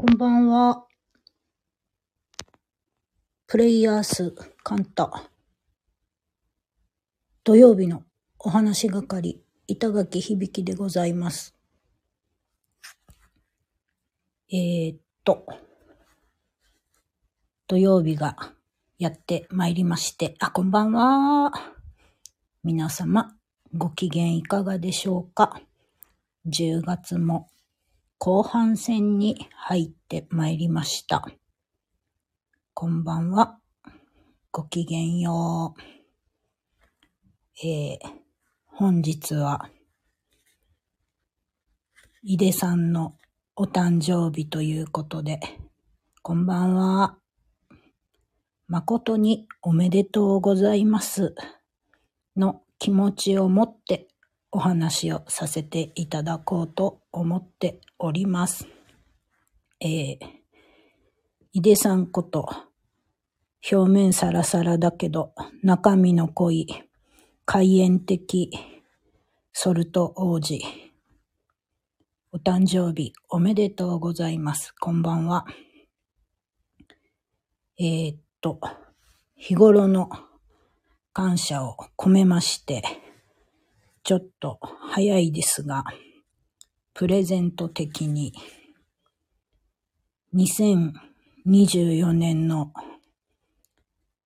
こんばんは。プレイヤースカンタ。土曜日のお話係、板垣響でございます。えー、っと、土曜日がやってまいりまして、あ、こんばんは。皆様、ご機嫌いかがでしょうか ?10 月も後半戦に入ってまいりました。こんばんは。ごきげんよう。えー、本日は、井出さんのお誕生日ということで、こんばんは。誠におめでとうございます。の気持ちを持ってお話をさせていただこうと思っております。えー、井出さんこと、表面サラサラだけど中身の濃い開演的ソルト王子。お誕生日おめでとうございます。こんばんは。えー、っと、日頃の感謝を込めまして、ちょっと早いですが、プレゼント的に、2024年の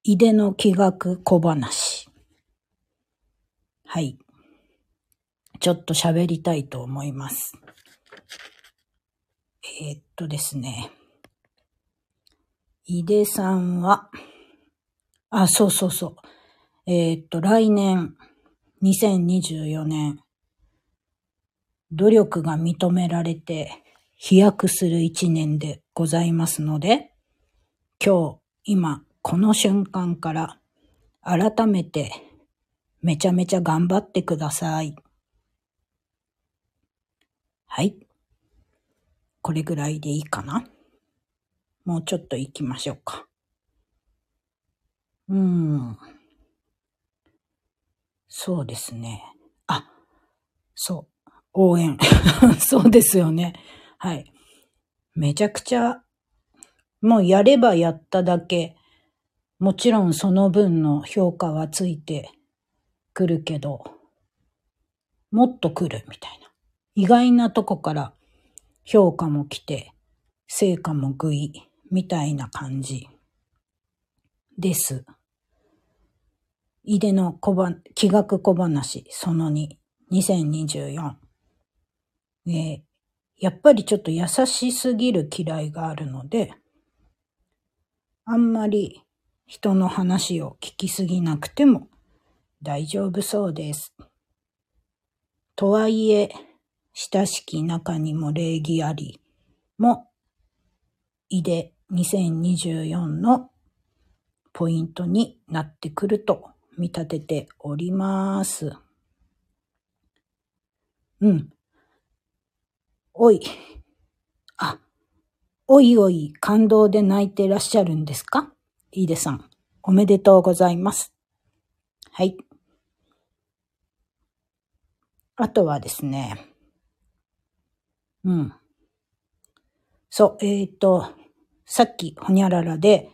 井出の気学小話。はい。ちょっと喋りたいと思います。えー、っとですね。井出さんは、あ、そうそうそう。えー、っと、来年、2024年、努力が認められて飛躍する一年でございますので、今日、今、この瞬間から改めてめちゃめちゃ頑張ってください。はい。これぐらいでいいかな？もうちょっと行きましょうか。うーん。そうですね。あ、そう。応援。そうですよね。はい。めちゃくちゃ、もうやればやっただけ、もちろんその分の評価はついてくるけど、もっと来るみたいな。意外なとこから評価も来て、成果もぐい、みたいな感じです。井出の小ば気学小話その2、2024。えーやっぱりちょっと優しすぎる嫌いがあるので、あんまり人の話を聞きすぎなくても大丈夫そうです。とはいえ、親しき中にも礼儀ありも、井出2024のポイントになってくると見立てております。うん。おい。あ、おいおい、感動で泣いてらっしゃるんですか？いいでさん。おめでとうございます。はい。あとはですね。うん。そう、えっ、ー、と、さっき、ほにゃららで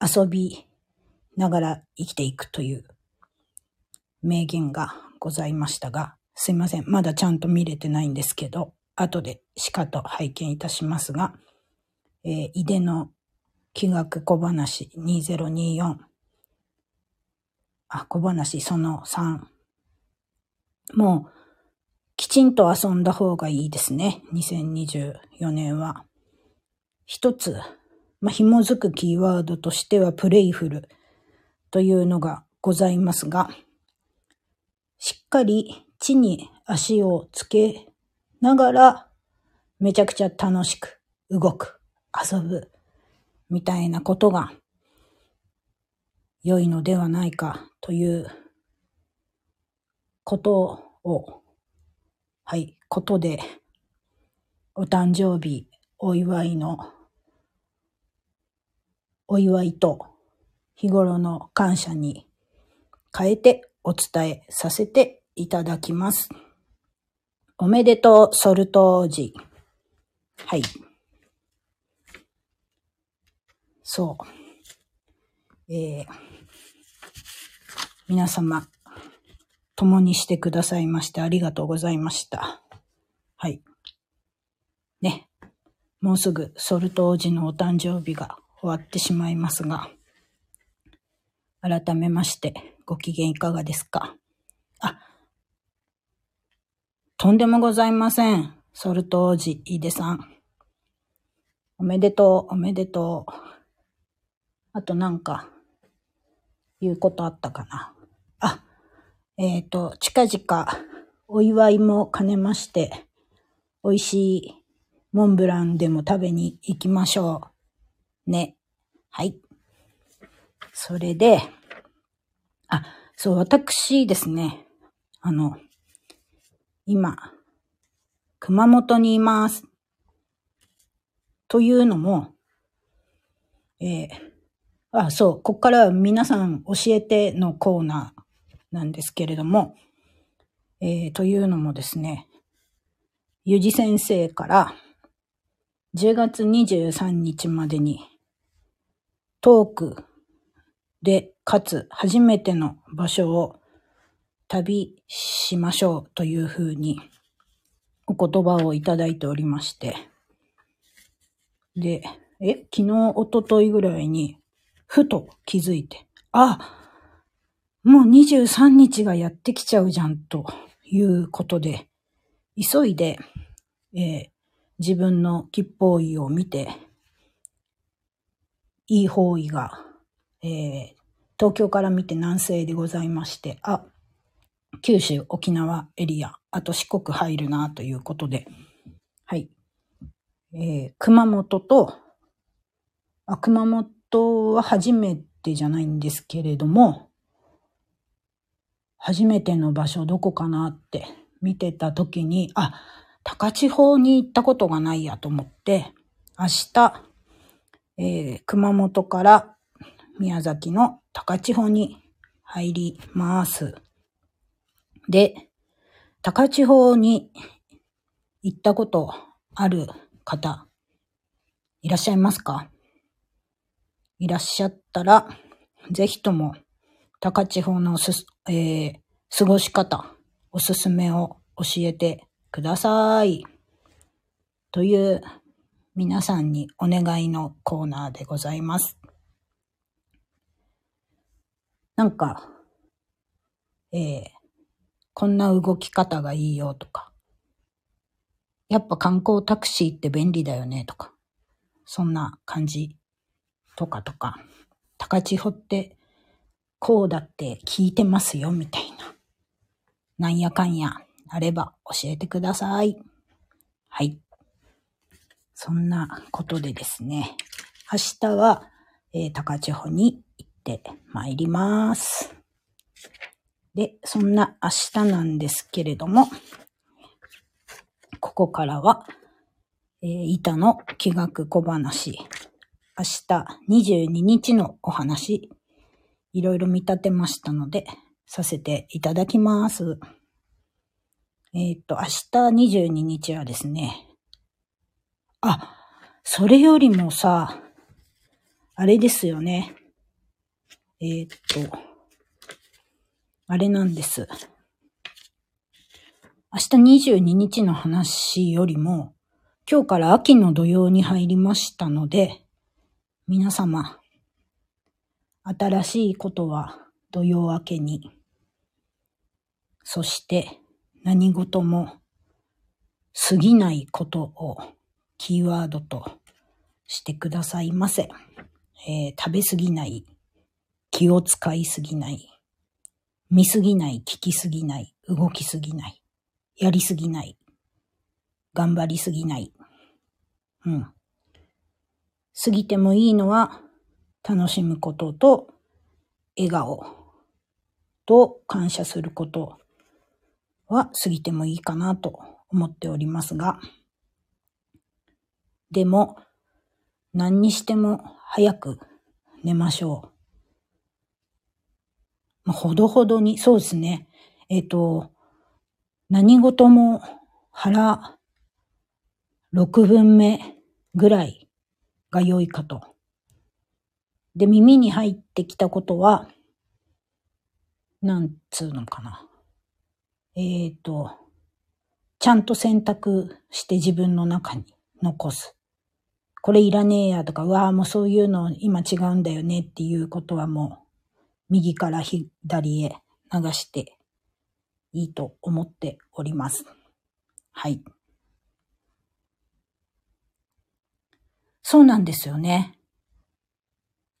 遊びながら生きていくという名言がございましたが、すいません。まだちゃんと見れてないんですけど、後でしかと拝見いたしますが、えー、井出の気学小話2024。あ、小話その3。もう、きちんと遊んだ方がいいですね。2024年は。一つ、まあ、紐づくキーワードとしてはプレイフルというのがございますが、しっかり地に足をつけながら、めちゃくちゃ楽しく動く、遊ぶ、みたいなことが良いのではないかということを、はい、ことで、お誕生日、お祝いの、お祝いと日頃の感謝に変えてお伝えさせていただきます。おめでとう、ソルト王子。はい。そう。えー、皆様、共にしてくださいましてありがとうございました。はい。ね。もうすぐソルト王子のお誕生日が終わってしまいますが、改めましてご機嫌いかがですか？あ、とんでもございません。ソルト王子、井出さん。おめでとう、おめでとう。あとなんか、言うことあったかな？あ、えっ、ー、と、近々、お祝いも兼ねまして、美味しいモンブランでも食べに行きましょう。ね。はい。それで、あ、そう、私ですね、あの、今、熊本にいます。というのも、えー、あ、そう、ここからは皆さん教えてのコーナーなんですけれども、えー、というのもですね、ゆじ先生から10月23日までにトークで、かつ初めての場所を旅しましょうというふうにお言葉をいただいておりまして。で、え、昨日、おとといぐらいに、ふと気づいて、あ、もう23日がやってきちゃうじゃん、ということで、急いで、えー、自分の吉報位を見て、いい方位がえー、東京から見て南西でございまして、あ、九州、沖縄エリア、あと四国入るなということで、はい。えー、熊本と、あ、熊本は初めてじゃないんですけれども、初めての場所どこかなって見てた時に、あ、高千穂に行ったことがないやと思って、明日、えー、熊本から宮崎の高千穂に入ります。で、高千穂に行ったことある方、いらっしゃいますか？いらっしゃったら、ぜひとも、高千穂のす、えー、過ごし方、おすすめを教えてください。という皆さんにお願いのコーナーでございます。なんか、えー、こんな動き方がいいよとか、やっぱ観光タクシーって便利だよねとか、そんな感じとかとか、高千穂ってこうだって聞いてますよみたいな。なんやかんやあれば教えてください。はい。そんなことでですね、明日は、えー、高千穂にって参ります。で、そんな明日なんですけれども、ここからは、えー、板の気学小話、明日22日のお話、いろいろ見立てましたので、させていただきます。えっ、と、明日22日はですね、あ、それよりもさ、あれですよね。えー、っと、あれなんです。明日22日の話よりも、今日から秋の土曜に入りましたので、皆様、新しいことは土曜明けに、そして何事も過ぎないことをキーワードとしてくださいませ。えー、食べ過ぎない、気を使いすぎない。見すぎない、聞きすぎない、動きすぎない。やりすぎない。頑張りすぎない。うん。過ぎてもいいのは、楽しむことと、笑顔と感謝することは過ぎてもいいかなと思っておりますが、でも、何にしても早く寝ましょう。まあ、ほどほどに、そうですね。えっ、ー、と、何事も腹6分目ぐらいが良いかとで、耳に入ってきたことは、なんつうのかな。えっ、ー、と、ちゃんと選択して自分の中に残す。これいらねえやとか、うわあもうそういうの今違うんだよねっていうことはもう、右から左へ流していいと思っております。はい。そうなんですよね。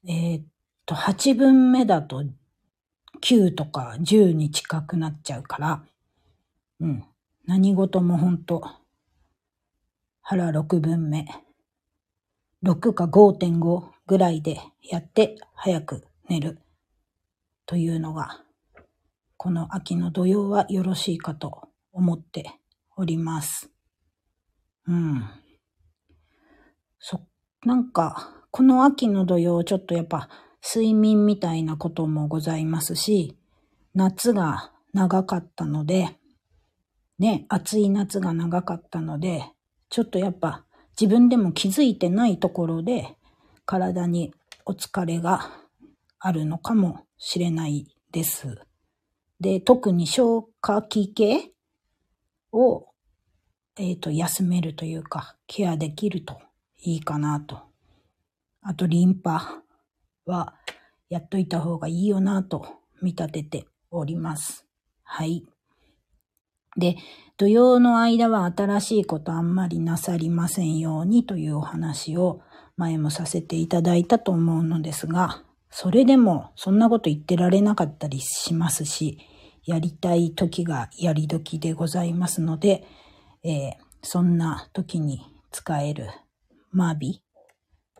えー、っと、8分目だと9とか10に近くなっちゃうから、うん。何事もほんと、腹6分目。6か5.5ぐらいでやって早く寝るというのが、この秋の土曜はよろしいかと思っております。うん。そ、なんか、この秋の土曜ちょっとやっぱ睡眠みたいなこともございますし、夏が長かったので、ね、暑い夏が長かったので、ちょっとやっぱ自分でも気づいてないところで体にお疲れがあるのかもしれないです。で、特に消化器系を、えっ、ー、と、休めるというか、ケアできるといいかなと。あと、リンパはやっといた方がいいよなと見立てております。はい。で、土曜の間は新しいことあんまりなさりませんようにというお話を前もさせていただいたと思うのですが、それでもそんなこと言ってられなかったりしますし、やりたい時がやり時でございますので、えー、そんな時に使えるマービ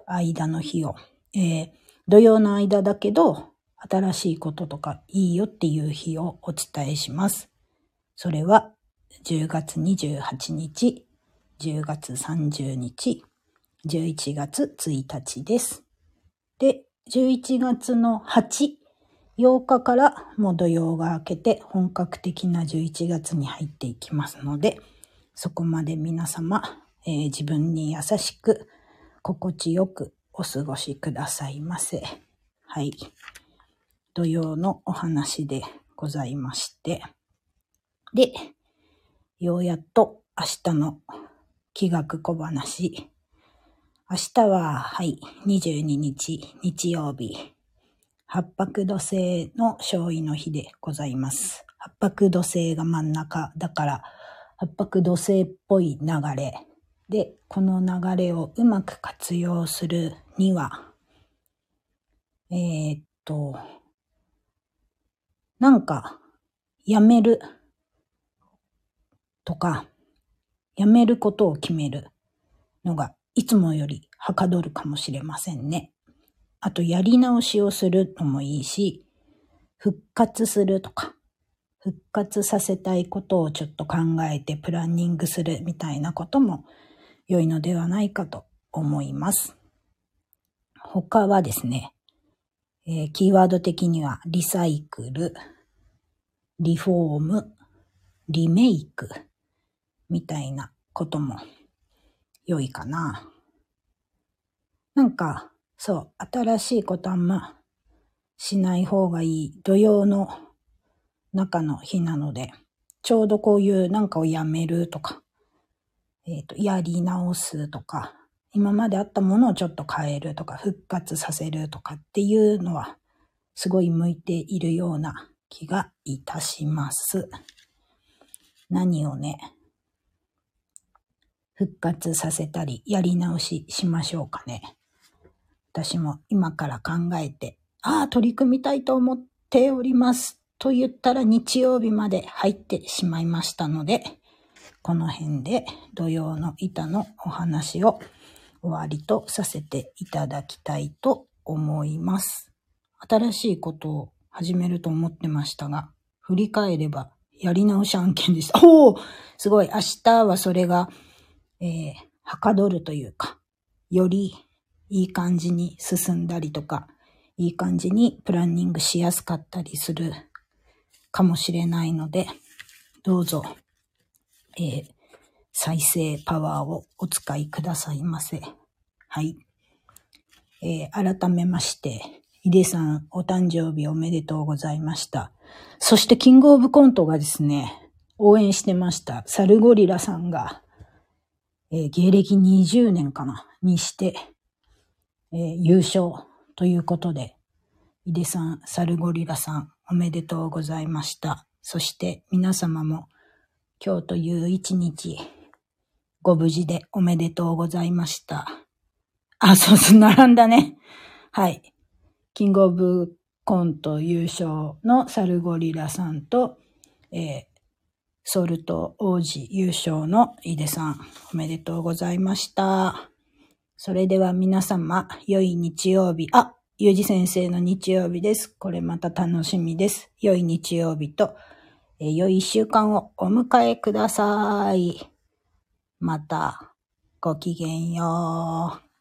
間の日を、えー、土曜の間だけど、新しいこととかいいよっていう日をお伝えします。それは10月28日、10月30日、11月1日です。11月の8、8日からもう土曜が明けて本格的な11月に入っていきますので、そこまで皆様、えー、自分に優しく、心地よくお過ごしくださいませ。はい。土曜のお話でございまして。で、ようやっと明日の気学小話。明日は、はい、22日、日曜日。八白土星の勝利の日でございます。八白土星が真ん中だから、八白土星っぽい流れ。で、この流れをうまく活用するには、えー、っと、なんか、やめるとか、やめることを決めるのがいつもよりはかどるかもしれませんね。あと、やり直しをするのもいいし、復活するとか、復活させたいことをちょっと考えてプランニングするみたいなことも良いのではないかと思います。他はですね、えー、キーワード的にはリサイクル、リフォーム、リメイク、みたいなことも良いかな。なんか、そう、新しいことあんましない方がいい土曜の中の日なので、ちょうどこういうなんかをやめるとか、えっ、ー、と、やり直すとか、今まであったものをちょっと変えるとか、復活させるとかっていうのは、すごい向いているような気がいたします。何をね、復活させたり、やり直ししましょうかね。私も今から考えて、ああ、取り組みたいと思っております。と言ったら日曜日まで入ってしまいましたので、この辺で土曜の板のお話を終わりとさせていただきたいと思います。新しいことを始めると思ってましたが、振り返ればやり直し案件でした。おおすごい。明日はそれがえー、はかどるというか、よりいい感じに進んだりとか、いい感じにプランニングしやすかったりするかもしれないので、どうぞ、えー、再生パワーをお使いくださいませ。はい。えー、改めまして、井出さんお誕生日おめでとうございました。そしてキングオブコントがですね、応援してました。サルゴリラさんが、えー、芸歴20年かな、にして、えー、優勝ということで、井出さん、サルゴリラさん、おめでとうございました。そして皆様も今日という一日、ご無事でおめでとうございました。あ、そうそう、並んだね。はい。キングオブコント優勝のサルゴリラさんと、えー、ソルト王子優勝の井出さん、おめでとうございました。それでは皆様、良い日曜日。あ、ゆうじ先生の日曜日です。これまた楽しみです。良い日曜日と、え、良い一週間をお迎えください。また、ごきげんよう。